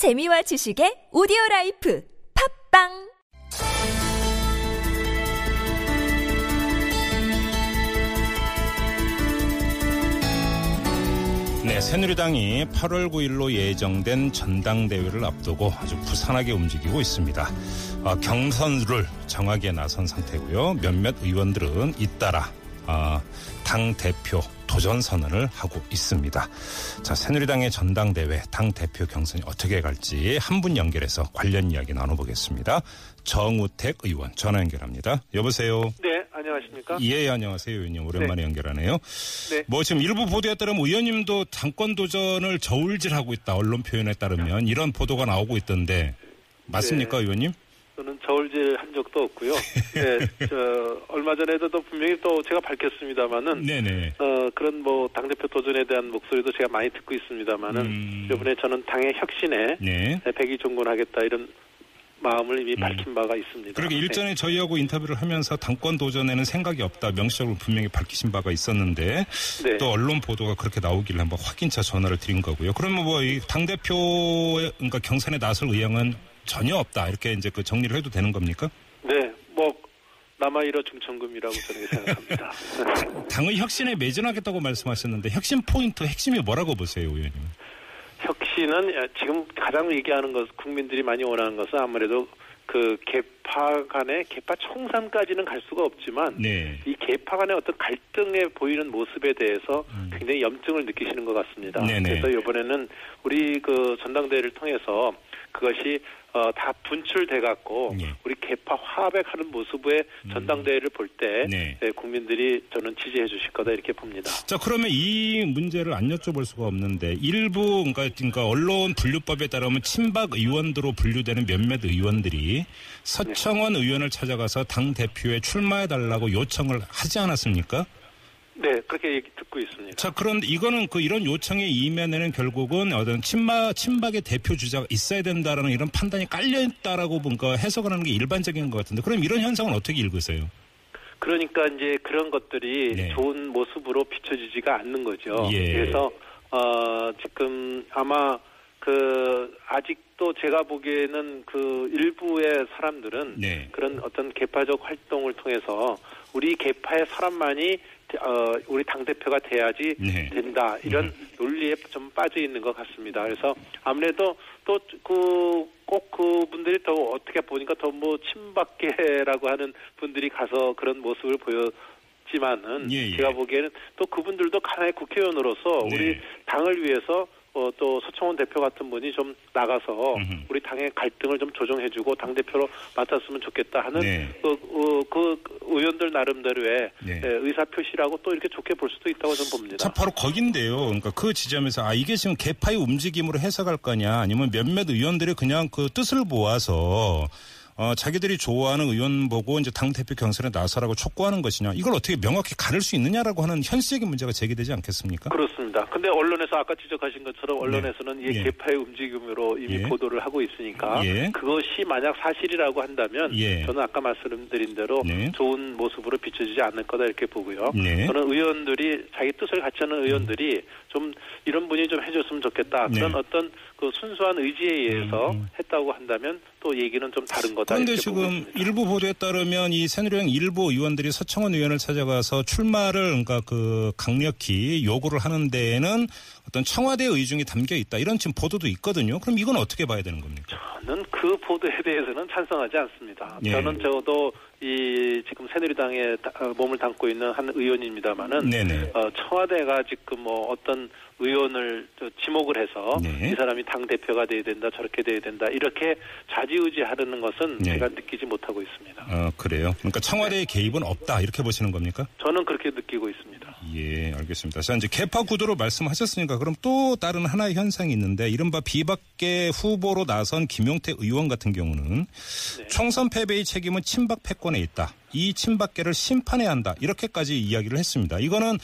재미와 지식의 오디오 라이프 팟빵 네, 새누리당이 8월 9일로 예정된 전당대회를 앞두고 아주 부산하게 움직이고 있습니다. 어, 경선 룰 정하기에 나선 상태고요. 몇몇 의원들은 잇따라 어, 당 대표 도전 선언을 하고 있습니다. 자, 새누리당의 전당대회 당 대표 경선이 어떻게 갈지 한 분 연결해서 관련 이야기 나눠보겠습니다. 정우택 의원 전화 연결합니다. 여보세요. 네, 안녕하십니까? 예, 안녕하세요, 의원님. 오랜만에 연결하네요. 네. 뭐 지금 일부 보도에 따르면 의원님도 당권 도전을 저울질하고 있다. 언론 표현에 따르면 이런 보도가 나오고 있던데 맞습니까, 네. 의원님? 저는 저울질 한 적도 없고요. 네, 저 얼마 전에도 또 분명히 또 제가 밝혔습니다마는 네네. 어 그런 뭐 당 대표 도전에 대한 목소리도 제가 많이 듣고 있습니다마는 음. 이번에 저는 당의 혁신에 네. 백이 종군하겠다 이런 마음을 이미 음. 밝힌 바가 있습니다. 그렇게 일전에 저희하고 인터뷰를 하면서 당권 도전에는 생각이 없다 명시적으로 분명히 밝히신 바가 있었는데 네. 또 언론 보도가 그렇게 나오길래 한번 확인차 전화를 드린 거고요. 그러면 뭐이당 대표 그러니까 경선에 나설 의향은 전혀 없다 이렇게 이제 그 정리를 해도 되는 겁니까? 네, 뭐 남아 이어 중천금이라고 저는 생각합니다. 당의 혁신에 매진하겠다고 말씀하셨는데 혁신 포인트 핵심이 뭐라고 보세요, 의원님? 혁신은 지금 가장 얘기하는 것, 국민들이 많이 원하는 것은 아무래도 그 개파 간의 개파 총선까지는 갈 수가 없지만 네. 이 개파 간의 어떤 갈등에 보이는 모습에 대해서 음. 굉장히 염증을 느끼시는 것 같습니다. 네네. 그래서 이번에는 우리 그 전당대회를 통해서 그것이 어, 다 분출돼 갖고 네. 우리 개파 화합해가는 모습의 전당대회를 볼때 네. 국민들이 저는 지지해 주실 거다 이렇게 봅니다. 자, 그러면 이 문제를 안 여쭤볼 수가 없는데 일부 그러니까, 그러니까 언론 분류법에 따르면 친박 의원으로 분류되는 몇몇 의원들이 서 청원 의원을 찾아가서 당 대표에 출마해 달라고 요청을 하지 않았습니까? 네, 그렇게 얘기 듣고 있습니다. 자, 그런데 이거는 그 이런 요청의 이면에는 결국은 어떤 친박 친박의 대표 주자가 있어야 된다라는 이런 판단이 깔려 있다라고 뭔가 해석을 하는 게 일반적인 것 같은데 그럼 이런 현상은 어떻게 읽으세요? 그러니까 이제 그런 것들이 네. 좋은 모습으로 비춰지지가 않는 거죠. 예. 그래서 어 지금 아마 그 아직도 제가 보기에는 그 일부의 사람들은 네. 그런 어떤 개파적 활동을 통해서 우리 개파의 사람만이 어 우리 당 대표가 돼야지 네. 된다 이런 논리에 좀 빠져 있는 것 같습니다. 그래서 아무래도 또 그 꼭 그분들이 더 어떻게 보니까 더 뭐 친박계라고 하는 분들이 가서 그런 모습을 보였지만은 예, 예. 제가 보기에는 또 그분들도 하나의 국회의원으로서 네. 우리 당을 위해서 어, 또 서청원 대표 같은 분이 좀 나가서 음흠. 우리 당의 갈등을 좀 조정해주고 당 대표로 맡았으면 좋겠다 하는 네. 그, 어, 그 의원들 나름대로의 네. 예, 의사 표시라고 또 이렇게 좋게 볼 수도 있다고 저는 봅니다. 자, 바로 거긴데요. 그러니까 그 지점에서 아 이게 지금 개파의 움직임으로 해석할 거냐, 아니면 몇몇 의원들이 그냥 그 뜻을 모아서 어, 자기들이 좋아하는 의원 보고 이제 당 대표 경선에 나서라고 촉구하는 것이냐, 이걸 어떻게 명확히 가릴 수 있느냐라고 하는 현실적인 문제가 제기되지 않겠습니까? 그렇습니다. 근데 언론에서 아까 지적하신 것처럼 언론에서는 예. 이 개파의 움직임으로 이미 예. 보도를 하고 있으니까 예. 그것이 만약 사실이라고 한다면 예. 저는 아까 말씀드린 대로 네. 좋은 모습으로 비춰지지 않을 거다 이렇게 보고요. 네. 저는 의원들이 자기 뜻을 같이 하는 의원들이 좀 이런 분이 좀 해줬으면 좋겠다 그런 네. 어떤 그 순수한 의지에 의해서 음. 했다고 한다면 또 얘기는 좀 다른 거다 그런데 지금 있습니다. 일부 보도에 따르면 이 새누리당 일부 의원들이 서청원 의원을 찾아가서 출마를 그러니까 그 강력히 요구를 하는 데에는 어떤 청와대 의중이 담겨 있다 이런 지금 보도도 있거든요. 그럼 이건 어떻게 봐야 되는 겁니까? 저는 그 보도에 대해서는 찬성하지 않습니다. 예. 저는 저도 이 지금 새누리당에 다- 어, 몸을 담고 있는 한 의원입니다만은. 어, 청와대가 지금 뭐 어떤 의원을 저 지목을 해서 네. 이 사람이 당 대표가 돼야 된다 저렇게 돼야 된다 이렇게 좌지우지하려는 것은 네. 제가 느끼지 못하고 있습니다. 어, 그래요. 그러니까 청와대의 개입은 없다 이렇게 보시는 겁니까? 저는 그렇게 느끼고 있습니다. 예, 알겠습니다. 자, 이제 개파 구도로 말씀하셨으니까 그럼 또 다른 하나의 현상이 있는데 이른바 비박계 후보로 나선 김용태 의원 같은 경우는 네. 총선 패배의 책임은 친박 패권 에 있다. 이 친박계를 심판해야 한다. 이렇게까지 이야기를 했습니다. 이거는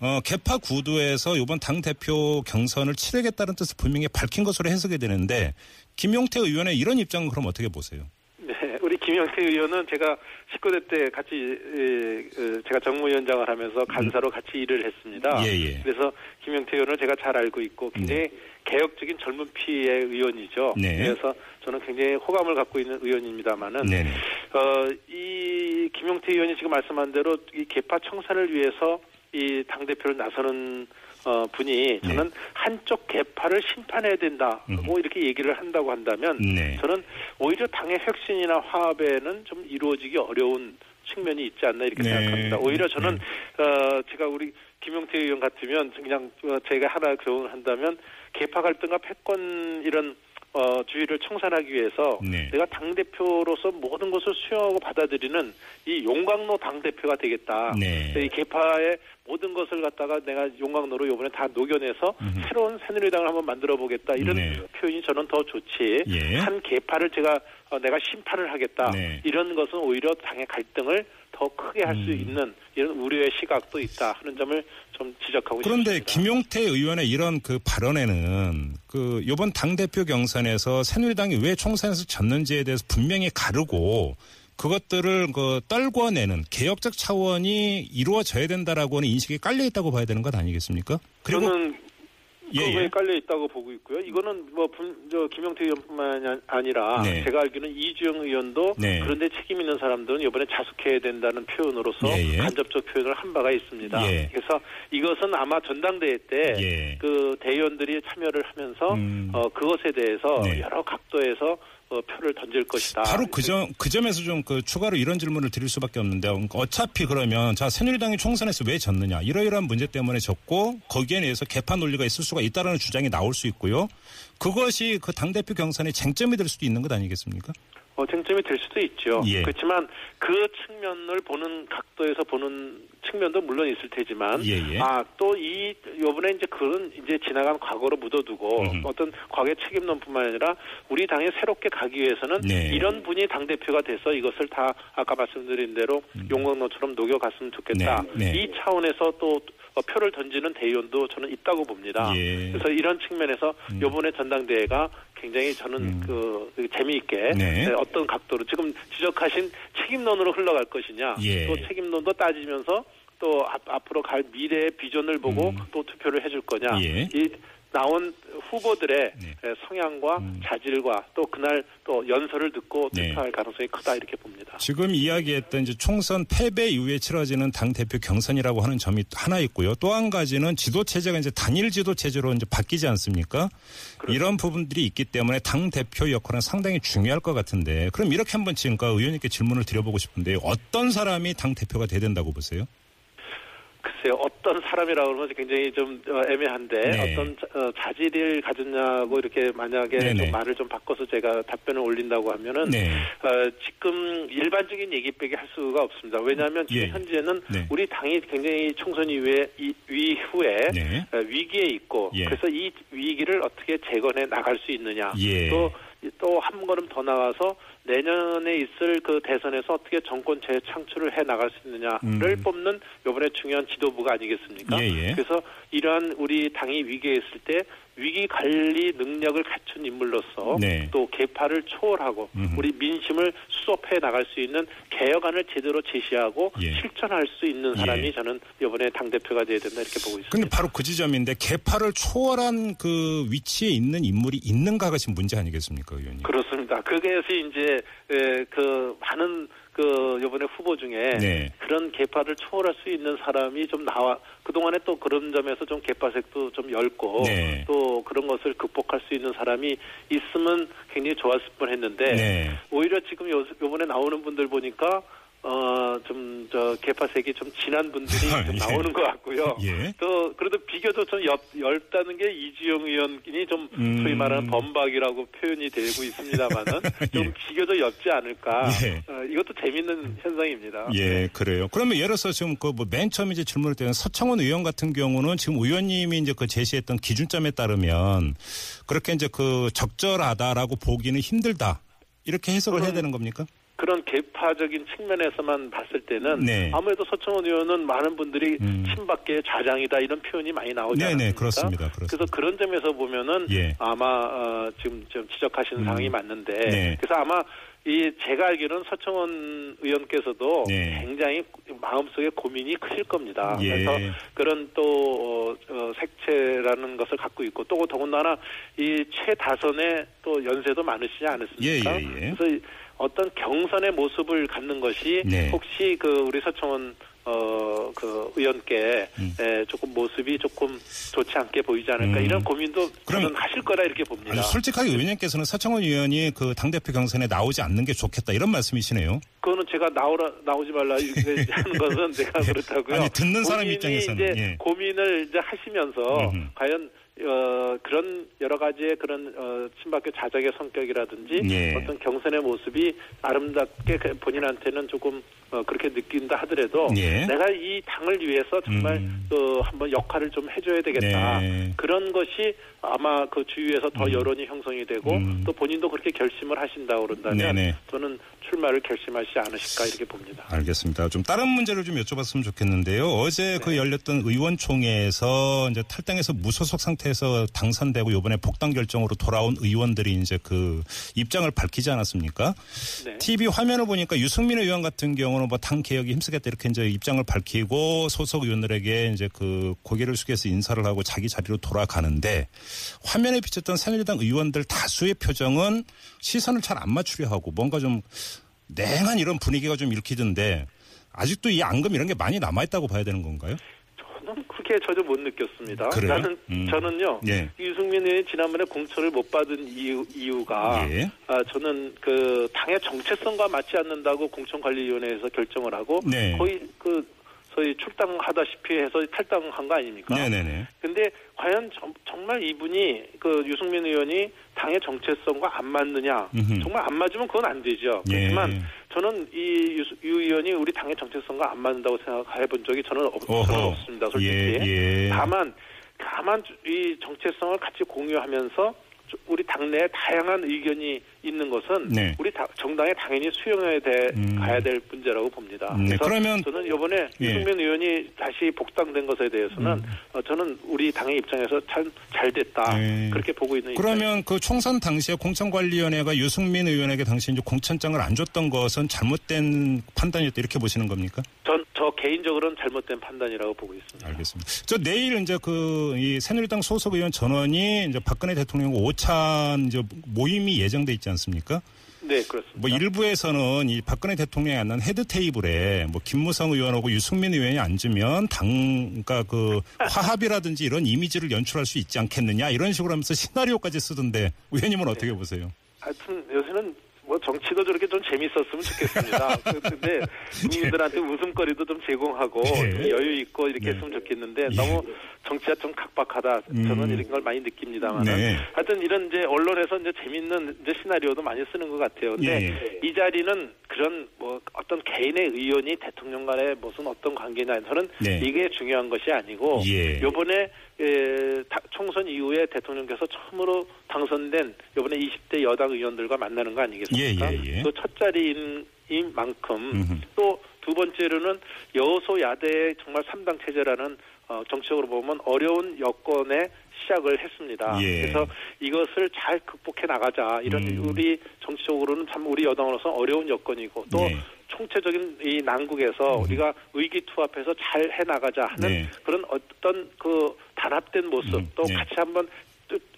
어, 개파 구도에서 이번 당 대표 경선을 치르겠다는 뜻을 분명히 밝힌 것으로 해석이 되는데 김용태 의원의 이런 입장은 그럼 어떻게 보세요? 네, 우리 김영태 의원은 제가 19대 때 같이 에, 어, 제가 정무위원장을 하면서 간사로 같이 일을 했습니다. 예, 예. 그래서 김영태 의원을 제가 잘 알고 있고 굉장히 개혁적인 젊은 피의 의원이죠. 네. 그래서 저는 굉장히 호감을 갖고 있는 의원입니다만은 네. 어, 이 김용태 의원이 지금 말씀한 대로 이 개파 청산을 위해서 이당 대표를 나서는 어, 분이 저는 한쪽 개파를 심판해야 된다. 네. 음흠. 뭐 이렇게 얘기를 한다고 한다면 네. 저는 오히려 당의 혁신이나 화합에는 좀 이루어지기 어려운 측면이 있지 않나 이렇게 네. 생각합니다. 오히려 저는 어, 제가 우리 김용태 의원 같으면 그냥 어, 제가 하나 교훈을 한다면 개파 갈등과 패권 이런 어, 주의를 청산하기 위해서 네. 내가 당 대표로서 모든 것을 수용하고 받아들이는 이 용광로 당 대표가 되겠다. 네. 이 개파의 모든 것을 갖다가 내가 용광로로 이번에 다 녹여내서 음흠. 새로운 새누리당을 한번 만들어 보겠다. 이런 네. 표현이 저는 더 좋지. 예. 한 개파를 제가 어, 내가 심판을 하겠다. 네. 이런 것은 오히려 당의 갈등을 더 크게 할수 음. 있는 이런 우려의 시각도 있다 하는 점을 좀 지적하고 그런데 싶습니다. 김용태 의원의 이런 그 발언에는 그 이번 당 대표 경선에서 새누리당이 왜 총선에서 졌는지에 대해서 분명히 가르고 그것들을 그 떨궈내는 개혁적 차원이 이루어져야 된다라고 하는 인식이 깔려 있다고 봐야 되는 것 아니겠습니까? 그리고 저는 거에 예. 깔려 있다고 보고 있고요. 이거는 뭐저 김영태 의원뿐만 아니라 네. 제가 알기로는 이주영 의원도 네. 그런데 책임 있는 사람들은 이번에 자숙해야 된다는 표현으로서 예, 예. 간접적 표현을 한 바가 있습니다. 예. 그래서 이것은 아마 전당대회 때 예. 그 대의원들이 참여를 하면서 음. 어, 그것에 대해서 네. 여러 각도에서 어, 표를 던질 것이다. 바로 그 점, 그 점에서 좀 그 추가로 이런 질문을 드릴 수밖에 없는데, 그러니까 어차피 그러면, 자, 새누리당이 총선에서 왜 졌느냐. 이러이러한 문제 때문에 졌고, 거기에 대해서 개판 논리가 있을 수가 있다라는 주장이 나올 수 있고요. 그것이 그 당 대표 경선의 쟁점이 될 수도 있는 것 아니겠습니까? 어, 쟁점이 될 수도 있죠. 예. 그렇지만 그 측면을 보는 각도에서 보는 측면도 물론 있을 테지만 예, 예. 아 또 이 요번에 이제 그런 이제 지나간 과거로 묻어두고 음흠. 어떤 과거의 책임론뿐만 아니라 우리 당에 새롭게 가기 위해서는 네. 이런 분이 당 대표가 돼서 이것을 다 아까 말씀드린 대로 용광로처럼 녹여갔으면 좋겠다. 음. 네, 네. 이 차원에서 또 어, 표를 던지는 대의원도 저는 있다고 봅니다. 예. 그래서 이런 측면에서 요번에 전당대회가 굉장히 저는 음. 그, 그 재미있게 네. 네, 어떤 각도로 지금 지적하신 책임론으로 흘러갈 것이냐 예. 또 책임론도 따지면서 또 앞, 앞으로 갈 미래의 비전을 보고 음. 또 투표를 해줄 거냐 예. 이 나온 후보들의 네. 에, 성향과 음. 자질과 또 그날 또 연설을 듣고 네. 투표할 가능성이 크다 이렇게 봅니다. 지금 이야기했던 이제 총선 패배 이후에 치러지는 당 대표 경선이라고 하는 점이 하나 있고요. 또 한 가지는 지도 체제가 이제 단일 지도 체제로 이제 바뀌지 않습니까? 이런 부분들이 있기 때문에 당 대표 역할은 상당히 중요할 것 같은데 그럼 이렇게 한번 지금까 의원님께 질문을 드려보고 싶은데 어떤 사람이 당 대표가 돼야 된다고 보세요? 글쎄요, 어떤 사람이라고 그러면 굉장히 좀 어, 애매한데 네. 어떤 자, 어, 자질을 가졌냐고 이렇게 만약에 네네. 좀 말을 좀 바꿔서 제가 답변을 올린다고 하면은 네. 어, 지금 일반적인 얘기 빼기 할 수가 없습니다. 왜냐하면 지금 예. 현재는 네. 우리 당이 굉장히 총선 이후에 이, 이후에 네. 어, 위기에 있고 예. 그래서 이 위기를 어떻게 재건해 나갈 수 있느냐 예. 또또 한 걸음 더 나가서 내년에 있을 그 대선에서 어떻게 정권 재창출을 해 나갈 수 있느냐를 음. 뽑는 이번에 중요한 지도부가 아니겠습니까? 예, 예. 그래서 이러한 우리 당이 위기에 있을 때 위기 관리 능력을 갖춘 인물로서 네. 또 개파를 초월하고 음흠. 우리 민심을 수습해 나갈 수 있는 개혁안을 제대로 제시하고 예. 실천할 수 있는 사람이 예. 저는 이번에 당 대표가 돼야 된다 이렇게 보고 있습니다. 근데 바로 그 지점인데 개파를 초월한 그 위치에 있는 인물이 있는가가 지금 문제 아니겠습니까, 의원님? 그렇습니다. 그게서 이제 에, 그 많은 그 이번에 후보 중에 네. 그런 개파를 초월할 수 있는 사람이 좀 나와 그 동안에 또 그런 점에서 좀 개파색도 좀 엷고 네. 또 그런 것을 극복할 수 있는 사람이 있으면 굉장히 좋았을 뻔했는데 네. 오히려 지금 요, 요번에 나오는 분들 보니까 어좀저 개파색이 좀 진한 분들이 좀 예. 나오는 것 같고요. 예. 또 그래도 비교적 좀 엷, 엷다는 게 이주영 의원이 좀 음. 소위 말하는 범박이라고 표현이 되고 있습니다만은 좀 예. 비교적 엷지 않을까. 예. 어, 이것도 재밌는 현상입니다. 예, 그래요. 그러면 예를 들어서 지금 그뭐맨 처음에 이제 질문을 드린 서청원 의원 같은 경우는 지금 의원님이 이제 그 제시했던 기준점에 따르면 그렇게 이제 그 적절하다라고 보기는 힘들다. 이렇게 해석을 해야 되는 겁니까? 그런 개파적인 측면에서만 봤을 때는 네. 아무래도 서청원 의원은 많은 분들이 음. 친박계의 좌장이다 이런 표현이 많이 나오지 네네, 않습니까? 그렇습니다. 그렇습니다. 래서 그런 점에서 보면은 예. 아마 어, 지금 좀 지적하시는 음. 상황이 맞는데 네. 그래서 아마 이 제가 알기로는 서청원 의원께서도 네. 굉장히 마음속에 고민이 크실 겁니다. 예. 그래서 그런 또 어, 어, 색채라는 것을 갖고 있고 또 더군다나 이 최다선의 또 연세도 많으시지 않으십니까? 예, 예, 예. 그래서 이 어떤 경선의 모습을 갖는 것이 네. 혹시 그 우리 서청원 어, 그 의원께 음. 에, 조금 모습이 조금 좋지 않게 보이지 않을까 음. 이런 고민도 그럼- 하실 거라 이렇게 봅니다. 아니, 솔직하게 의원님께서는 서청원 의원이 그 당대표 경선에 나오지 않는 게 좋겠다 이런 말씀이시네요. 그거는 제가 나오라 나오지 말라 이렇게 하는 것은 제가 그렇다고요. 아니, 듣는 사람 입장에서는, 이제 예. 고민을 이제 하시면서 음흠. 과연 어, 그런 여러 가지의 그런 어, 친박계 자작의 성격이라든지 예. 어떤 경선의 모습이 아름답게 그 본인한테는 조금 어, 그렇게 느낀다 하더라도 예. 내가 이 당을 위해서 정말 음. 그 한번 역할을 좀 해줘야 되겠다 네. 그런 것이 아마 그 주위에서 더 여론이 형성이 되고 음. 또 본인도 그렇게 결심을 하신다 고 그런다면 네네. 저는 출마를 결심하시지 않으실까 이렇게 봅니다. 알겠습니다. 좀 다른 문제를 좀 여쭤봤으면 좋겠는데요. 어제 그 열렸던 의원총회에서 이제 탈당해서 무소속 상태에서 당선되고 이번에 복당 결정으로 돌아온 의원들이 이제 그 입장을 밝히지 않았습니까? 네. TV 화면을 보니까 유승민 의원 같은 경우는 뭐 당 개혁에 힘쓰겠다 이렇게 이제 입장을 밝히고 소속 의원들에게 이제 그 고개를 숙여서 인사를 하고 자기 자리로 돌아가는데 화면에 비쳤던 새누리당 의원들 다수의 표정은 시선을 잘 안 맞추려 하고 뭔가 좀 냉한 이런 분위기가 좀 일으키던데 아직도 이 앙금 이런 게 많이 남아있다고 봐야 되는 건가요? 저는 그렇게 전혀 못 느꼈습니다. 그래요? 나는 음. 저는요 예. 유승민 의원이 지난번에 공천을 못 받은 이유, 이유 가 예. 아, 저는 그 당의 정체성과 맞지 않는다고 공천관리위원회에서 결정을 하고 네. 거의 그 소위 출당하다시피 해서 탈당한 거 아닙니까? 네네네. 근데 과연 정, 정말 이분이 그 유승민 의원이 당의 정체성과 안 맞느냐? 음흠. 정말 안 맞으면 그건 안 되죠. 예. 그렇지만 저는 이 유, 유 의원이 우리 당의 정체성과 안 맞는다고 생각해 본 적이 저는, 없. 저는 없습니다. 솔직히. 예, 예. 다만 다만 이 정체성을 같이 공유하면서 우리 당내에 다양한 의견이 있는 것은 네. 우리 다- 정당에 당연히 수용해야 돼 음. 가야 될 문제라고 봅니다. 네, 그래서 그러면- 저는 이번에 예. 유승민 의원이 다시 복당된 것에 대해서는 음. 어, 저는 우리 당의 입장에서 참 잘 됐다 네. 그렇게 보고 있는 그러면 그 총선 당시에 공천관리위원회가 유승민 의원에게 당시 이제 공천장을 안 줬던 것은 잘못된 판단이었다 이렇게 보시는 겁니까? 개인적으로는 잘못된 판단이라고 보고 있습니다. 알겠습니다. 저 내일 이제 그 이 새누리당 소속 의원 전원이 이제 박근혜 대통령 오찬 이제 모임이 예정돼 있지 않습니까? 네, 그렇습니다. 뭐 일부에서는 이 박근혜 대통령이 앉는 head table에 뭐 김무성 의원하고 유승민 의원이 앉으면 당, 그러니까 그 화합이라든지 이런 이미지를 연출할 수 있지 않겠느냐 이런 식으로 하면서 시나리오까지 쓰던데 의원님은 어떻게 보세요? 하여튼 요새는 뭐 정치도 저렇게 좀 재밌었으면 좋겠습니다. 그- 근데 국민들한테 웃음거리도 좀 제공하고 예. 좀 여유 있고 이렇게 네. 했으면 좋겠는데 예. 너무 정치가 좀 각박하다. 저는 음. 이런 걸 많이 느낍니다만. 네. 하여튼 이런 이제 언론에서 이제 재밌는 이제 시나리오도 많이 쓰는 것 같아요. 근데 예, 이 자리는 그런 뭐 어떤 개인의 의원이 대통령 간의 무슨 어떤 관계냐 저는 네. 이게 중요한 것이 아니고 예. 요번에 에, 다- 총선 이후에 대통령께서 처음으로 당선된 요번에 20대 여당 의원들과 만나는 거 아니겠습니까? 예, 예, 예. 그첫 자리인 만큼. 또 두 번째로는 여소야대의 정말 3당 체제라는 어, 정치적으로 보면 어려운 여건에 시작을 했습니다. 예. 그래서 이것을 잘 극복해 나가자. 이런 음. 우리 정치적으로는 참 우리 여당으로서 어려운 여건이고 또 네. 총체적인 이 난국에서 우리가 의기투합해서 잘 해나가자 하는 네. 그런 어떤 그 단합된 모습 음, 또 네. 같이 한번 뚫-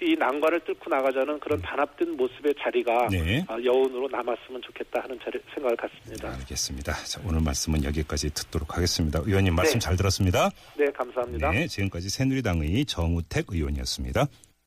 이 난관을 뚫고 나가자는 그런 단합된 모습의 자리가 네. 아, 여운으로 남았으면 좋겠다 하는 자리, 생각을 갖습니다. 알겠습니다. 자, 오늘 말씀은 여기까지 듣도록 하겠습니다. 의원님 말씀 네. 잘 들었습니다. 네, 감사합니다. 네, 지금까지 새누리당의 정우택 의원이었습니다.